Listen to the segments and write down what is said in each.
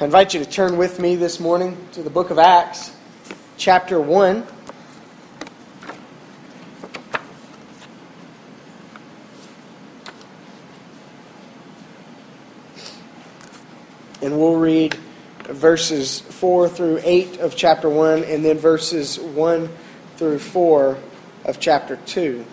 I invite you to turn with me this morning to the book of Acts, chapter 1. And we'll read verses 4 through 8 of chapter 1, and then verses 1 through 4 of chapter 2.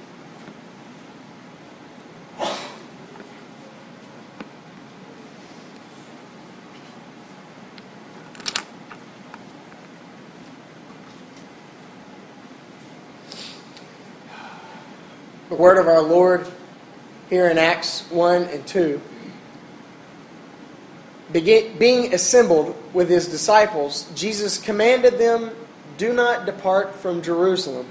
The word of our Lord here in Acts 1 and 2. being assembled with his disciples, Jesus commanded them, Do not depart from Jerusalem,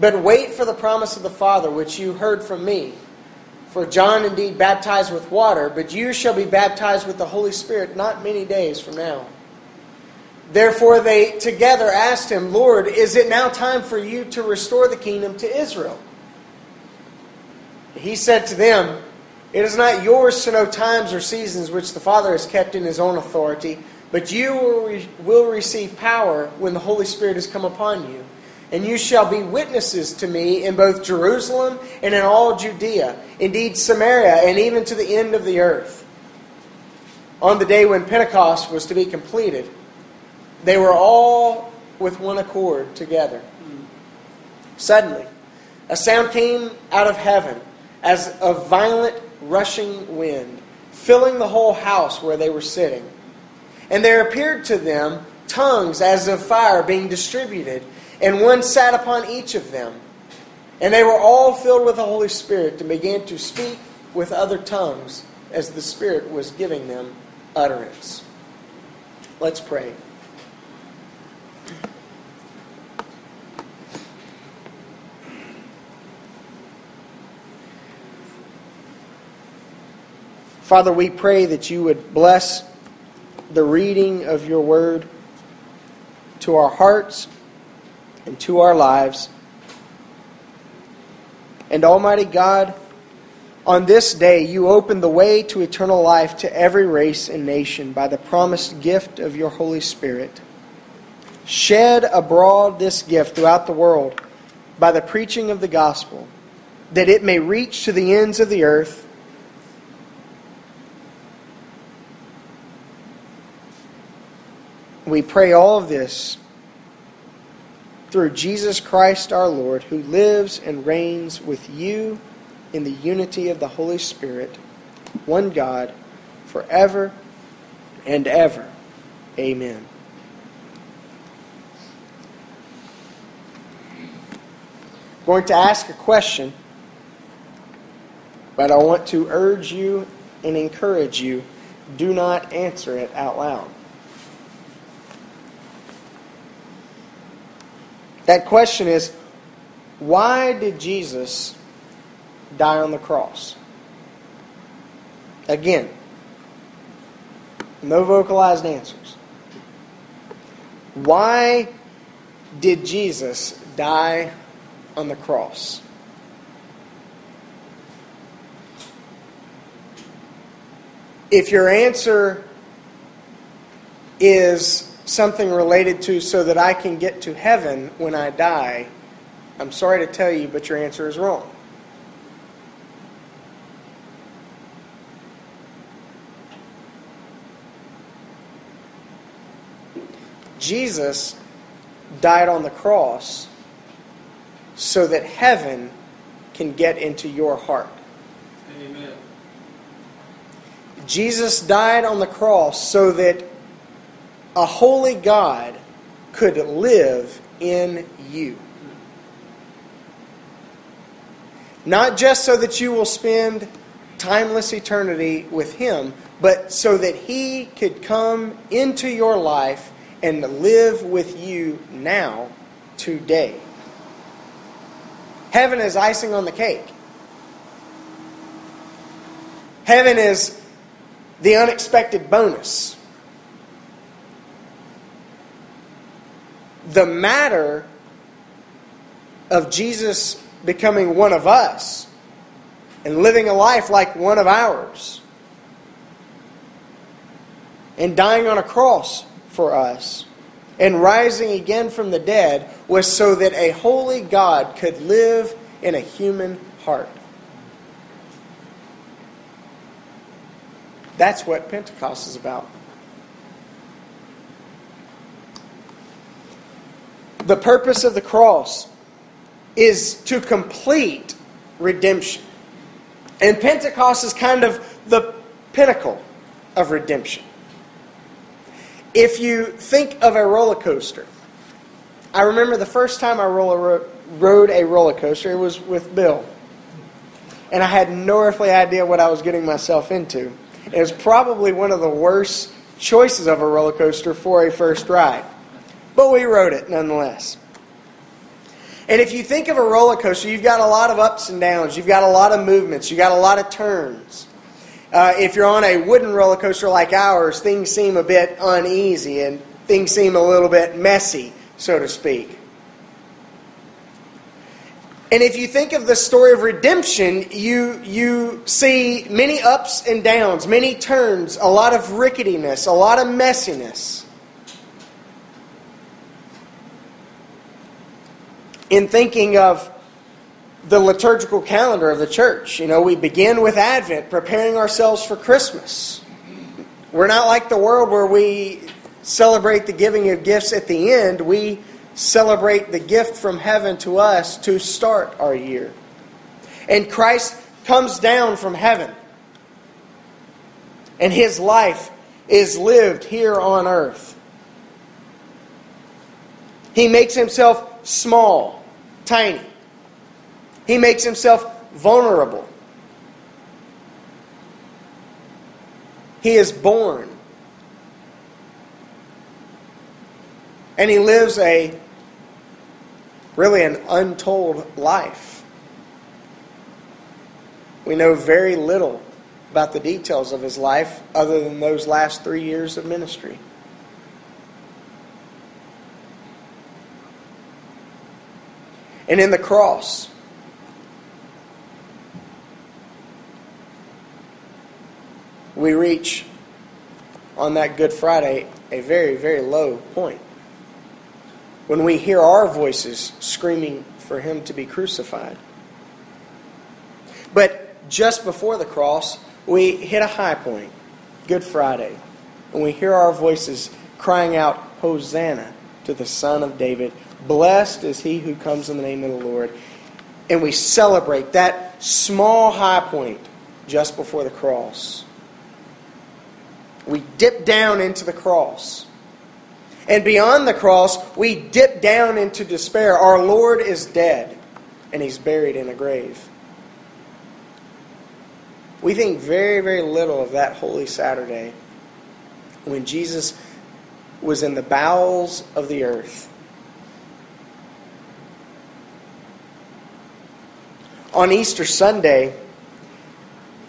but wait for the promise of the Father, which you heard from me. For John indeed baptized with water, but you shall be baptized with the Holy Spirit not many days from now. Therefore, they together asked him, Lord, is it now time for you to restore the kingdom to Israel? He said to them, It is not yours to know times or seasons which the Father has kept in his own authority, but you will receive power when the Holy Spirit has come upon you. And you shall be witnesses to me in both Jerusalem and in all Judea, indeed Samaria, and even to the end of the earth. On the day when Pentecost was to be completed, they were all with one accord together. Hmm. Suddenly, a sound came out of heaven as a violent rushing wind, filling the whole house where they were sitting. And there appeared to them tongues as of fire being distributed, and one sat upon each of them. And they were all filled with the Holy Spirit and began to speak with other tongues as the Spirit was giving them utterance. Let's pray. Father, we pray that you would bless the reading of your word to our hearts and to our lives. And Almighty God, on this day you open the way to eternal life to every race and nation by the promised gift of your Holy Spirit. Shed abroad this gift throughout the world by the preaching of the gospel, that it may reach to the ends of the earth We pray all of this through Jesus Christ our Lord, who lives and reigns with you in the unity of the Holy Spirit, one God, forever and ever. Amen. I'm going to ask a question, but I want to urge you and encourage you do not answer it out loud. That question is why did Jesus die on the cross? Again, no vocalized answers. Why did Jesus die on the cross? If your answer is something related to so that I can get to heaven when I die, I'm sorry to tell you, but your answer is wrong. Jesus died on the cross so that heaven can get into your heart. Amen. Jesus died on the cross so that a holy God could live in you. Not just so that you will spend timeless eternity with Him, but so that He could come into your life and live with you now, today. Heaven is icing on the cake. Heaven is the unexpected bonus. The matter of Jesus becoming one of us and living a life like one of ours and dying on a cross for us and rising again from the dead was so that a holy God could live in a human heart. That's what Pentecost is about. The purpose of the cross is to complete redemption. And Pentecost is kind of the pinnacle of redemption. If you think of a roller coaster, I remember the first time I roller, rode a roller coaster, it was with Bill. And I had no earthly idea what I was getting myself into. It was probably one of the worst choices of a roller coaster for a first ride. But we rode it nonetheless. And if you think of a roller coaster, you've got a lot of ups and downs, you've got a lot of movements, you've got a lot of turns. Uh, if you're on a wooden roller coaster like ours, things seem a bit uneasy and things seem a little bit messy, so to speak. And if you think of the story of redemption, you, you see many ups and downs, many turns, a lot of ricketiness, a lot of messiness. In thinking of the liturgical calendar of the church. You know, we begin with Advent, preparing ourselves for Christmas. We're not like the world where we celebrate the giving of gifts at the end. We celebrate the gift from heaven to us to start our year. And Christ comes down from heaven. And his life is lived here on earth. He makes himself small, tiny he makes himself vulnerable. He is born. And he lives a really an untold life. We know very little about the details of his life other than those last three years of ministry. And in the cross, we reach on that Good Friday a very, very low point. When we hear our voices screaming for him to be crucified. But just before the cross, we hit a high point, Good Friday, and we hear our voices crying out, Hosanna to the Son of David. Blessed is he who comes in the name of the Lord. And we celebrate that small high point just before the cross. We dip down into the cross. And beyond the cross, we dip down into despair. Our Lord is dead, and he's buried in a grave. We think very, very little of that Holy Saturday when Jesus was in the bowels of the earth. On Easter Sunday,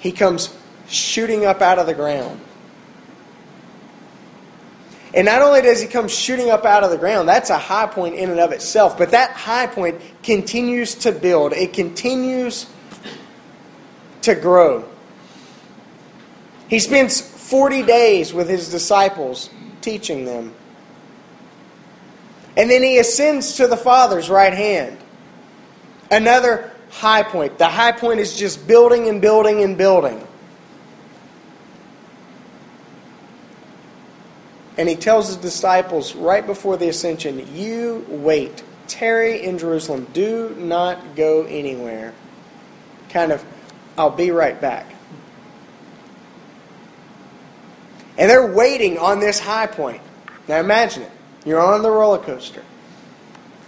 he comes shooting up out of the ground. And not only does he come shooting up out of the ground, that's a high point in and of itself, but that high point continues to build, it continues to grow. He spends 40 days with his disciples teaching them. And then he ascends to the Father's right hand. Another high point. The high point is just building and building and building. And he tells his disciples right before the ascension, You wait, tarry in Jerusalem, do not go anywhere. Kind of, I'll be right back. And they're waiting on this high point. Now imagine it. You're on the roller coaster.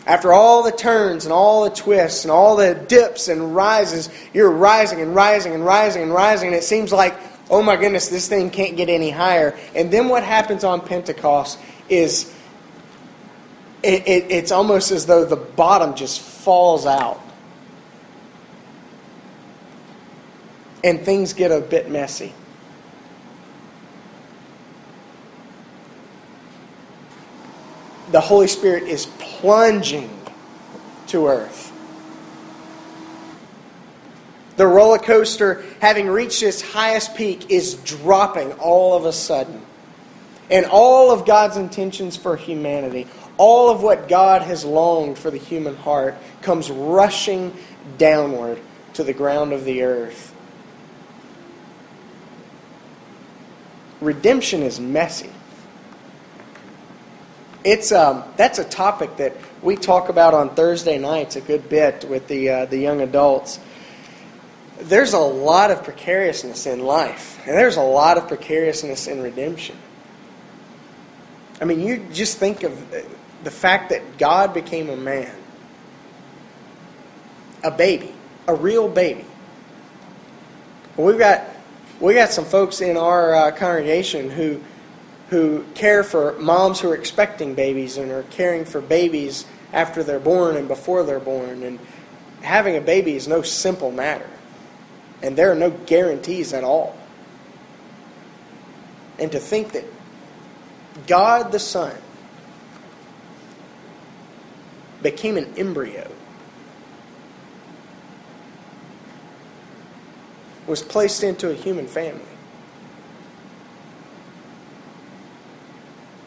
After all the turns and all the twists and all the dips and rises, you're rising and rising and rising and rising, and it seems like oh my goodness, this thing can't get any higher. And then what happens on Pentecost is it, it, it's almost as though the bottom just falls out. And things get a bit messy. The Holy Spirit is plunging to earth. The roller coaster, having reached its highest peak, is dropping all of a sudden. And all of God's intentions for humanity, all of what God has longed for the human heart, comes rushing downward to the ground of the earth. Redemption is messy. It's um, that's a topic that we talk about on Thursday nights a good bit with the uh, the young adults. There's a lot of precariousness in life, and there's a lot of precariousness in redemption. I mean, you just think of the fact that God became a man, a baby, a real baby. We've got we got some folks in our uh, congregation who who care for moms who are expecting babies and are caring for babies after they're born and before they're born. And having a baby is no simple matter. And there are no guarantees at all. And to think that God the Son became an embryo, was placed into a human family.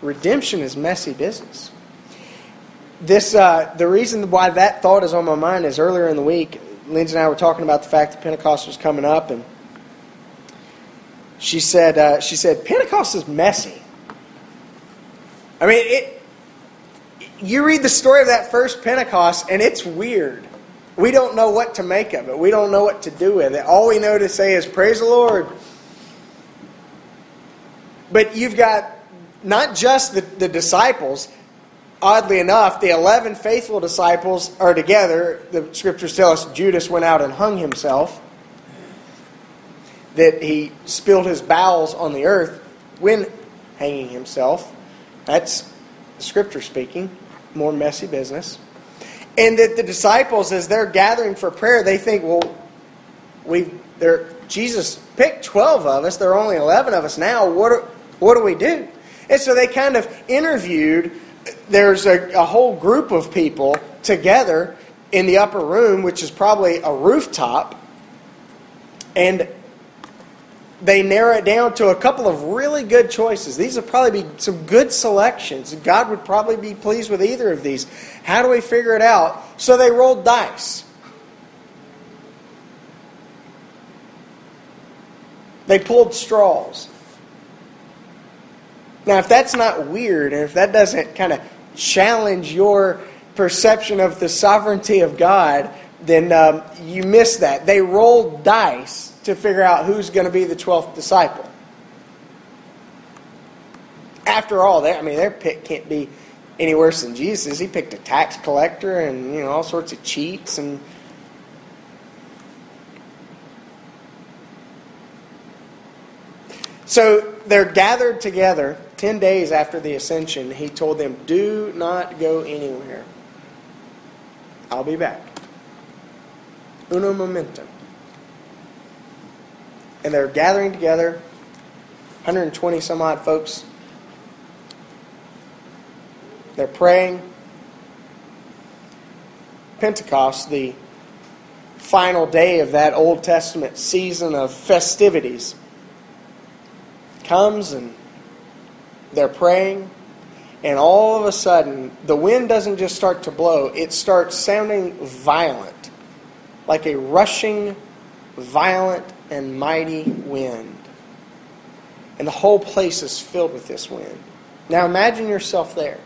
Redemption is messy business. This, uh, the reason why that thought is on my mind is earlier in the week, Lindsay and I were talking about the fact that Pentecost was coming up, and she said, uh, she said, Pentecost is messy. I mean, it. You read the story of that first Pentecost, and it's weird. We don't know what to make of it. We don't know what to do with it. All we know to say is, Praise the Lord. But you've got not just the, the disciples, oddly enough, the 11 faithful disciples are together. The scriptures tell us Judas went out and hung himself, that he spilled his bowels on the earth when hanging himself. That's scripture speaking, more messy business. And that the disciples, as they're gathering for prayer, they think, well, we Jesus picked 12 of us, there are only 11 of us now. What what do we do? And so they kind of interviewed, there's a, a whole group of people together in the upper room, which is probably a rooftop, and they narrow it down to a couple of really good choices. These would probably be some good selections. God would probably be pleased with either of these. How do we figure it out? So they rolled dice. They pulled straws. Now, if that's not weird, and if that doesn't kind of challenge your perception of the sovereignty of God, then um, you miss that. They rolled dice to figure out who's going to be the 12th disciple. After all, I mean, their pick can't be any worse than Jesus. He picked a tax collector and you know all sorts of cheats and. So they're gathered together 10 days after the ascension, he told them, Do not go anywhere. I'll be back. Uno momento. And they're gathering together, 120 some odd folks. They're praying. Pentecost, the final day of that Old Testament season of festivities, comes and they're praying, and all of a sudden, the wind doesn't just start to blow, it starts sounding violent, like a rushing, violent, and mighty wind. And the whole place is filled with this wind. Now imagine yourself there.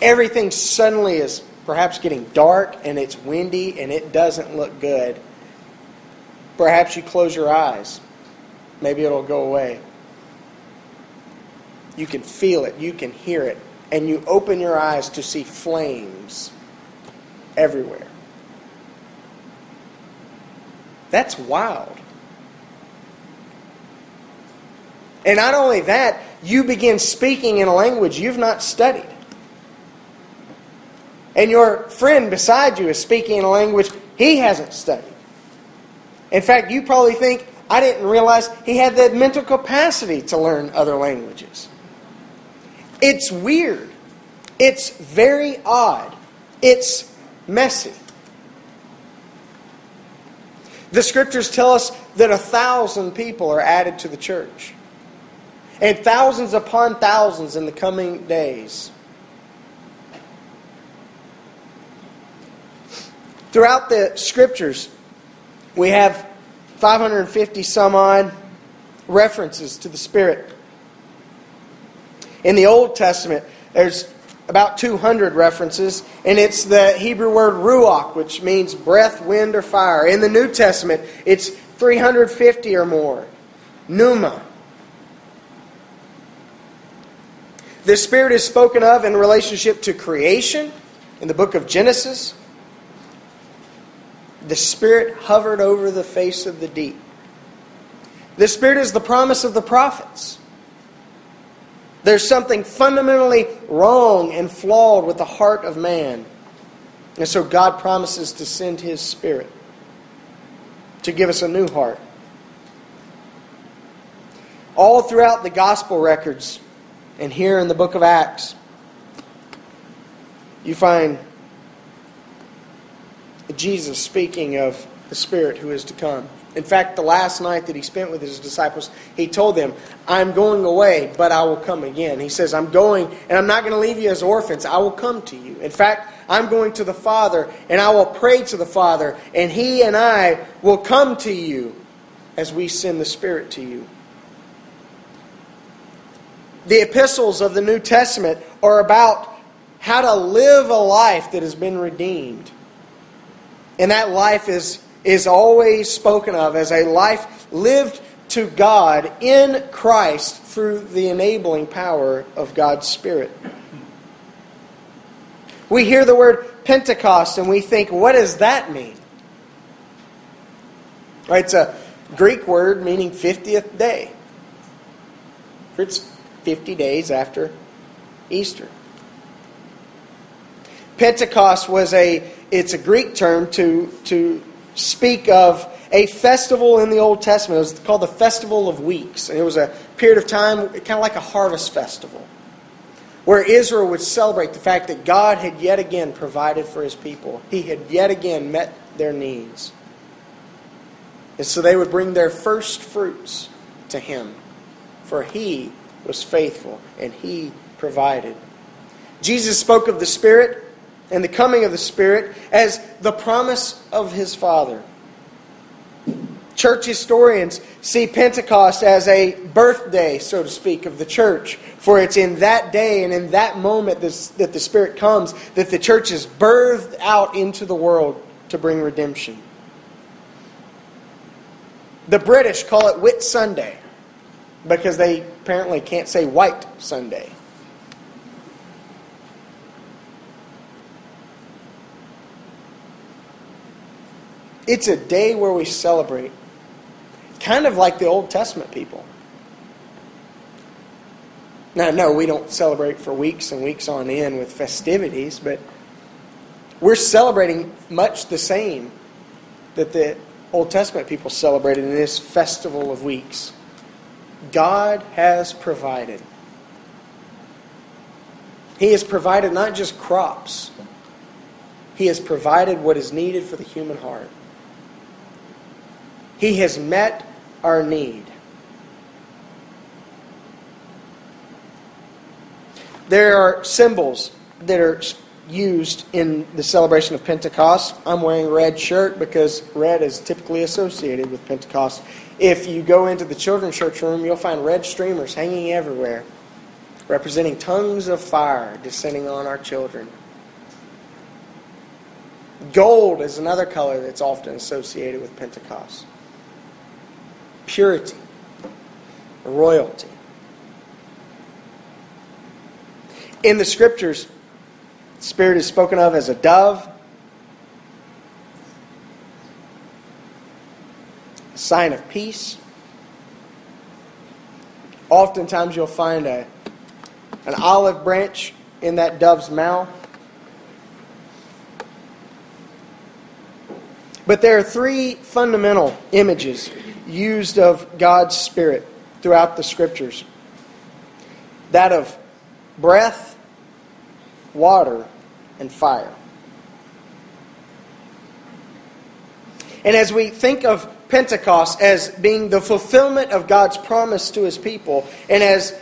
Everything suddenly is perhaps getting dark and it's windy and it doesn't look good. Perhaps you close your eyes. Maybe it'll go away. You can feel it, you can hear it, and you open your eyes to see flames everywhere. That's wild. And not only that, you begin speaking in a language you've not studied. And your friend beside you is speaking in a language he hasn't studied. In fact, you probably think, I didn't realize he had the mental capacity to learn other languages. It's weird. It's very odd. It's messy. The scriptures tell us that a thousand people are added to the church. and thousands upon thousands in the coming days. Throughout the scriptures, we have 550 some odd references to the Spirit. In the Old Testament, there's about 200 references, and it's the Hebrew word ruach, which means breath, wind, or fire. In the New Testament, it's 350 or more. Pneuma. The Spirit is spoken of in relationship to creation in the book of Genesis. The Spirit hovered over the face of the deep. The Spirit is the promise of the prophets. There's something fundamentally wrong and flawed with the heart of man. And so God promises to send His Spirit to give us a new heart. All throughout the gospel records and here in the book of Acts, you find Jesus speaking of the Spirit who is to come. In fact, the last night that he spent with his disciples, he told them, I'm going away, but I will come again. He says, I'm going, and I'm not going to leave you as orphans. I will come to you. In fact, I'm going to the Father, and I will pray to the Father, and he and I will come to you as we send the Spirit to you. The epistles of the New Testament are about how to live a life that has been redeemed. And that life is is always spoken of as a life lived to God in Christ through the enabling power of God's Spirit. We hear the word Pentecost and we think, what does that mean? Right, it's a Greek word meaning 50th day. It's 50 days after Easter. Pentecost was a it's a Greek term to to speak of a festival in the Old Testament. It was called the Festival of Weeks. And it was a period of time, kind of like a harvest festival, where Israel would celebrate the fact that God had yet again provided for his people. He had yet again met their needs. And so they would bring their first fruits to him, for he was faithful and he provided. Jesus spoke of the Spirit and the coming of the Spirit as the promise of his Father. Church historians see Pentecost as a birthday, so to speak, of the church. For it's in that day and in that moment that the Spirit comes that the church is birthed out into the world to bring redemption. The British call it Whit Sunday because they apparently can't say White Sunday. It's a day where we celebrate, kind of like the Old Testament people. Now, no, we don't celebrate for weeks and weeks on end with festivities, but we're celebrating much the same that the Old Testament people celebrated in this festival of weeks. God has provided. He has provided not just crops, He has provided what is needed for the human heart. He has met our need. There are symbols that are used in the celebration of Pentecost. I'm wearing a red shirt because red is typically associated with Pentecost. If you go into the children's church room, you'll find red streamers hanging everywhere, representing tongues of fire descending on our children. Gold is another color that's often associated with Pentecost purity, royalty. In the scriptures, Spirit is spoken of as a dove, a sign of peace. Oftentimes, you'll find a, an olive branch in that dove's mouth. But there are three fundamental images used of God's Spirit throughout the Scriptures that of breath, water, and fire. And as we think of Pentecost as being the fulfillment of God's promise to his people and as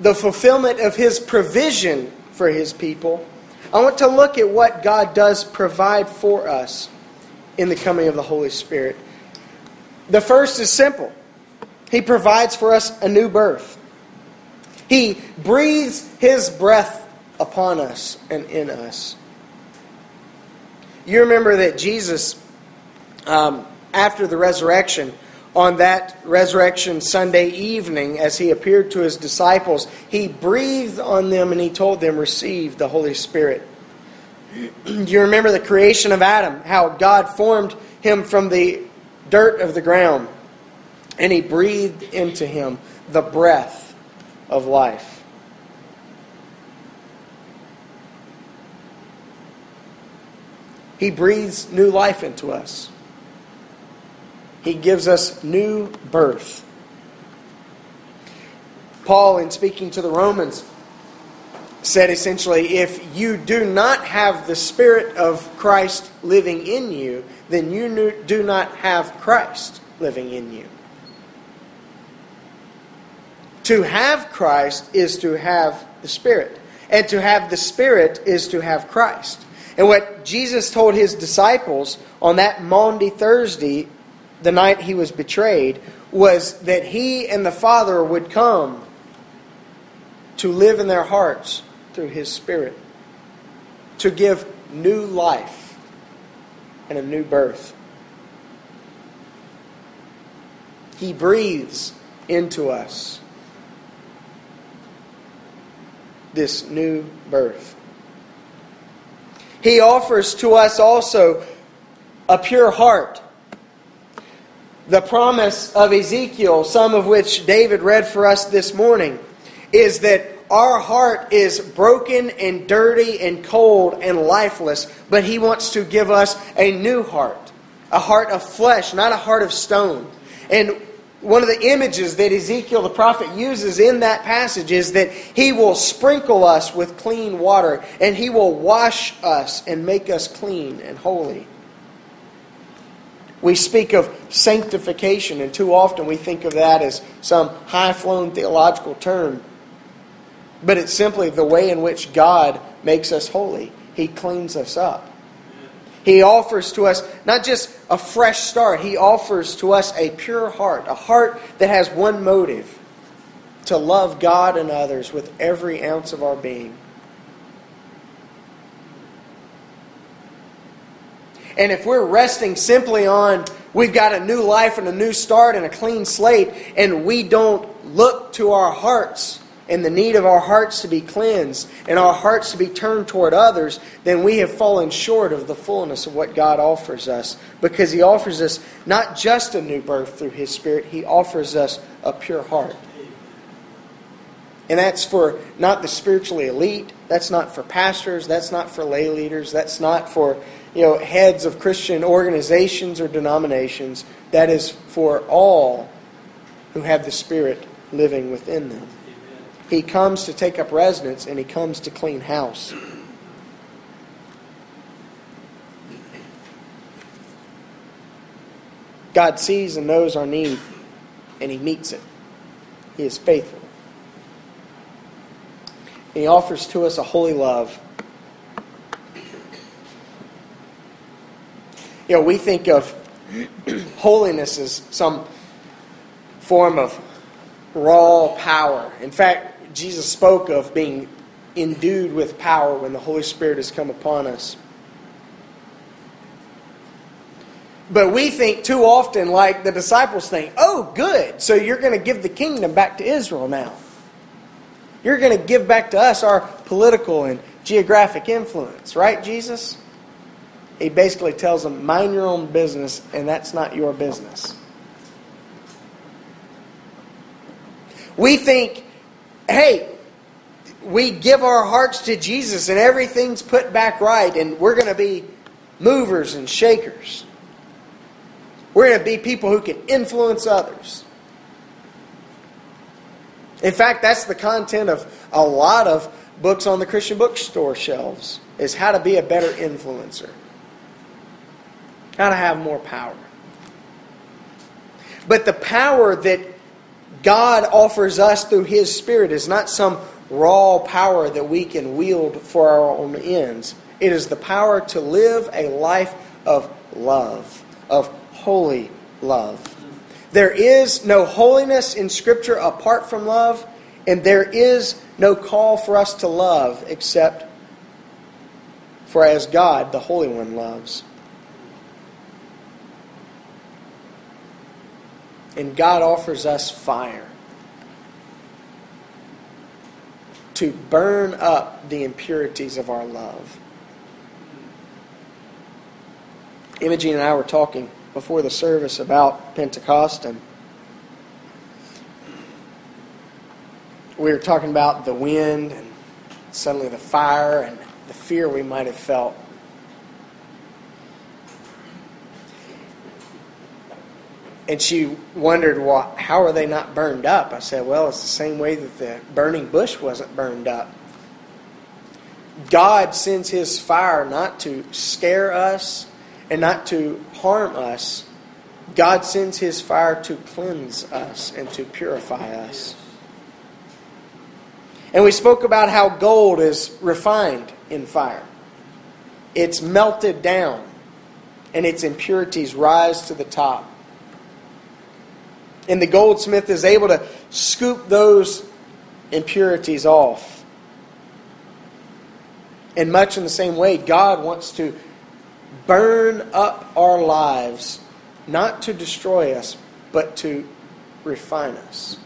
the fulfillment of his provision for his people, I want to look at what God does provide for us in the coming of the Holy Spirit. The first is simple He provides for us a new birth, He breathes His breath upon us and in us. You remember that Jesus, um, after the resurrection, on that resurrection Sunday evening, as he appeared to his disciples, he breathed on them and he told them, Receive the Holy Spirit. you remember the creation of Adam, how God formed him from the dirt of the ground and he breathed into him the breath of life. He breathes new life into us. He gives us new birth. Paul, in speaking to the Romans, said essentially if you do not have the Spirit of Christ living in you, then you do not have Christ living in you. To have Christ is to have the Spirit, and to have the Spirit is to have Christ. And what Jesus told his disciples on that Maundy Thursday, the night he was betrayed, was that he and the Father would come to live in their hearts through his Spirit, to give new life and a new birth. He breathes into us this new birth. He offers to us also a pure heart. The promise of Ezekiel, some of which David read for us this morning, is that our heart is broken and dirty and cold and lifeless, but He wants to give us a new heart, a heart of flesh, not a heart of stone. And one of the images that Ezekiel the prophet uses in that passage is that he will sprinkle us with clean water and he will wash us and make us clean and holy. We speak of sanctification, and too often we think of that as some high flown theological term. But it's simply the way in which God makes us holy. He cleans us up. He offers to us not just a fresh start, He offers to us a pure heart, a heart that has one motive to love God and others with every ounce of our being. And if we're resting simply on we've got a new life and a new start and a clean slate, and we don't look to our hearts and the need of our hearts to be cleansed and our hearts to be turned toward others, then we have fallen short of the fullness of what God offers us. Because He offers us not just a new birth through His Spirit, He offers us a pure heart. And that's for not the spiritually elite, that's not for pastors, that's not for lay leaders, that's not for you know, heads of Christian organizations or denominations. That is for all who have the Spirit living within them. He comes to take up residence and he comes to clean house. God sees and knows our need and he meets it. He is faithful. And he offers to us a holy love. You know, we think of holiness as some form of raw power. In fact, Jesus spoke of being endued with power when the Holy Spirit has come upon us. But we think too often, like the disciples think, oh, good, so you're going to give the kingdom back to Israel now. You're going to give back to us our political and geographic influence, right, Jesus? He basically tells them, mind your own business, and that's not your business. We think hey, we give our hearts to Jesus and everything's put back right, and we're going to be movers and shakers. We're going to be people who can influence others. In fact, that's the content of a lot of books on the Christian bookstore shelves is how to be a better influencer. How to have more power. But the power that God offers us through His Spirit is not some raw power that we can wield for our own ends. It is the power to live a life of love, of holy love. There is no holiness in Scripture apart from love, and there is no call for us to love except for as God, the Holy One, loves. And God offers us fire to burn up the impurities of our love. Imogene and I were talking before the service about Pentecost, and we were talking about the wind and suddenly the fire and the fear we might have felt. And she wondered, well, how are they not burned up? I said, well, it's the same way that the burning bush wasn't burned up. God sends his fire not to scare us and not to harm us. God sends his fire to cleanse us and to purify us. And we spoke about how gold is refined in fire. It's melted down, and its impurities rise to the top. And the goldsmith is able to scoop those impurities off. And much in the same way, God wants to burn up our lives, not to destroy us, but to refine us,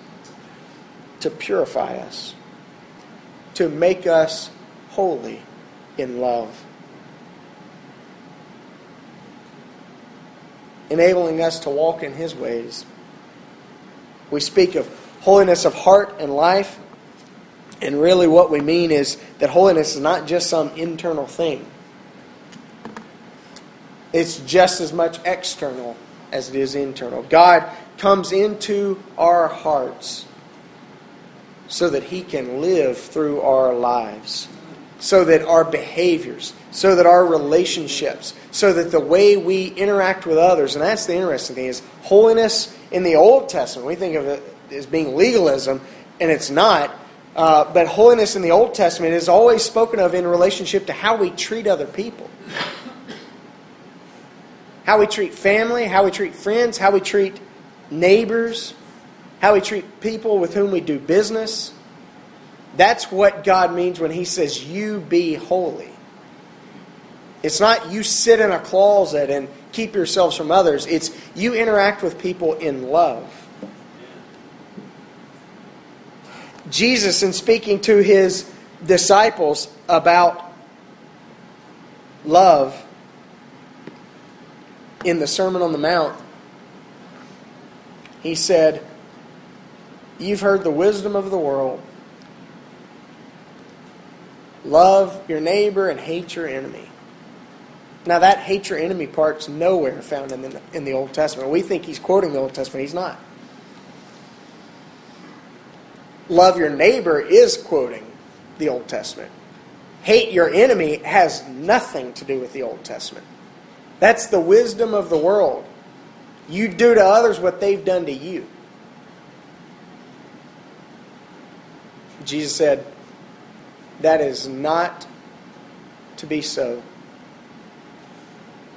to purify us, to make us holy in love. Enabling us to walk in His ways. We speak of holiness of heart and life, and really what we mean is that holiness is not just some internal thing, it's just as much external as it is internal. God comes into our hearts so that He can live through our lives so that our behaviors, so that our relationships, so that the way we interact with others, and that's the interesting thing, is holiness in the Old Testament. We think of it as being legalism, and it's not. Uh, but holiness in the Old Testament is always spoken of in relationship to how we treat other people. How we treat family, how we treat friends, how we treat neighbors, how we treat people with whom we do business. That's what God means when He says, You be holy. It's not you sit in a closet and keep yourselves from others, it's you interact with people in love. Jesus, in speaking to his disciples about love in the Sermon on the Mount, he said, You've heard the wisdom of the world. Love your neighbor and hate your enemy. Now, that hate your enemy part's nowhere found in the, in the Old Testament. We think he's quoting the Old Testament, he's not. Love your neighbor is quoting the Old Testament. Hate your enemy has nothing to do with the Old Testament. That's the wisdom of the world. You do to others what they've done to you. Jesus said, that is not to be so.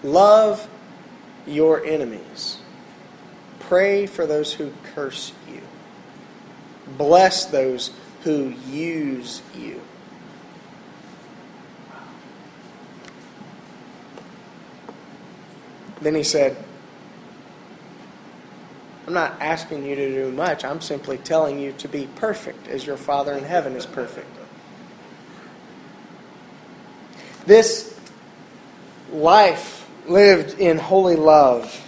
Love your enemies. Pray for those who curse you. Bless those who use you. Then he said, I'm not asking you to do much. I'm simply telling you to be perfect as your Father in heaven is perfect. This life lived in holy love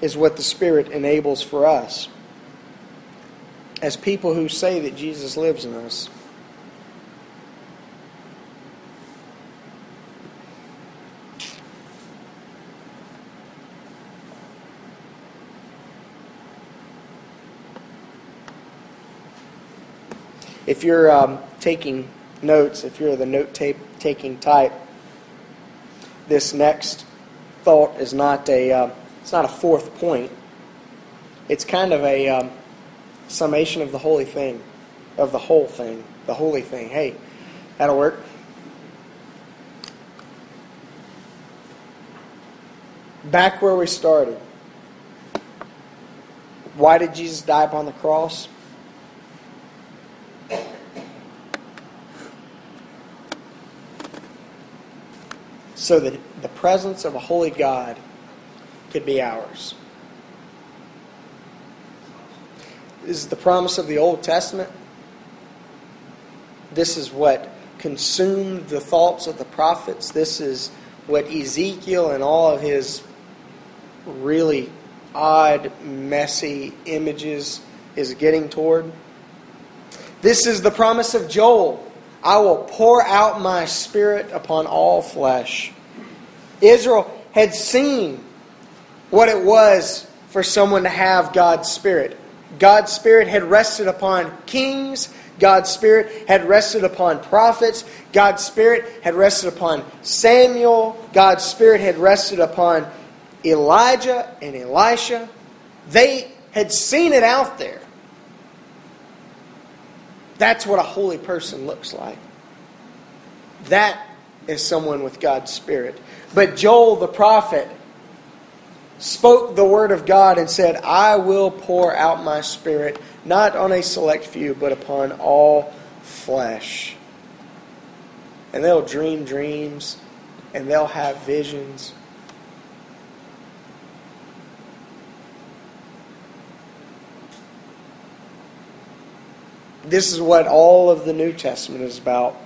is what the Spirit enables for us as people who say that Jesus lives in us. If you're um, taking notes, if you're the note taking type, this next thought is not a uh, it's not a fourth point. It's kind of a um, summation of the holy thing, of the whole thing, the holy thing. Hey, that'll work. Back where we started. Why did Jesus die upon the cross? So that the presence of a holy God could be ours. This is the promise of the Old Testament. This is what consumed the thoughts of the prophets. This is what Ezekiel and all of his really odd, messy images is getting toward. This is the promise of Joel I will pour out my spirit upon all flesh. Israel had seen what it was for someone to have God's Spirit. God's Spirit had rested upon kings. God's Spirit had rested upon prophets. God's Spirit had rested upon Samuel. God's Spirit had rested upon Elijah and Elisha. They had seen it out there. That's what a holy person looks like. That is someone with God's Spirit. But Joel the prophet spoke the word of God and said, I will pour out my Spirit not on a select few, but upon all flesh. And they'll dream dreams and they'll have visions. This is what all of the New Testament is about.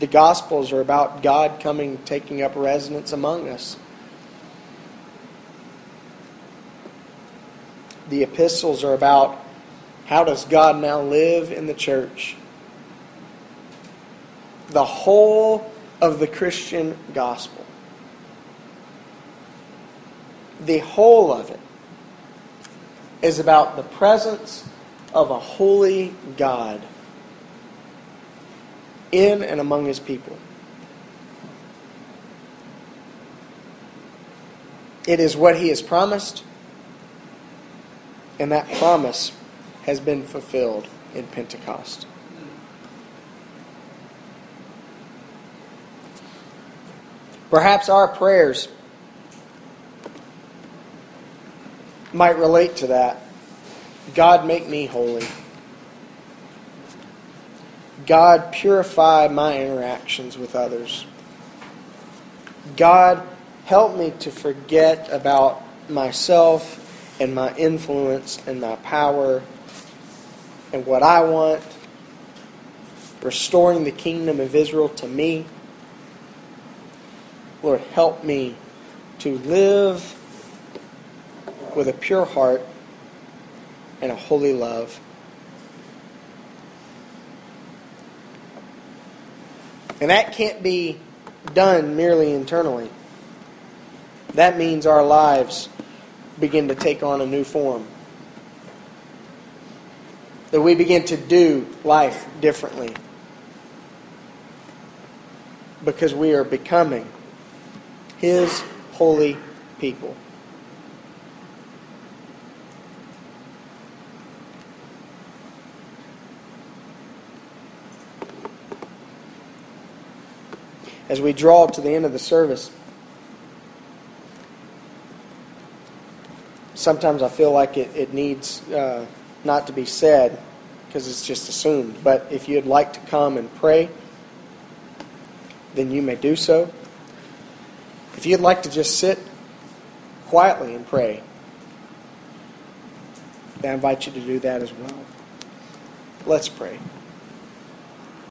The Gospels are about God coming, taking up residence among us. The epistles are about how does God now live in the church? The whole of the Christian gospel. The whole of it is about the presence of a holy God in and among his people. It is what he has promised, and that promise has been fulfilled in Pentecost. Perhaps our prayers might relate to that. God, make me holy. God, purify my interactions with others. God, help me to forget about myself and my influence and my power and what I want, restoring the kingdom of Israel to me. Lord, help me to live with a pure heart and a holy love. And that can't be done merely internally. That means our lives begin to take on a new form. That we begin to do life differently. Because we are becoming His holy people. As we draw to the end of the service, sometimes I feel like it, it needs uh, not to be said because it's just assumed. But if you'd like to come and pray, then you may do so. If you'd like to just sit quietly and pray, I invite you to do that as well. Let's pray.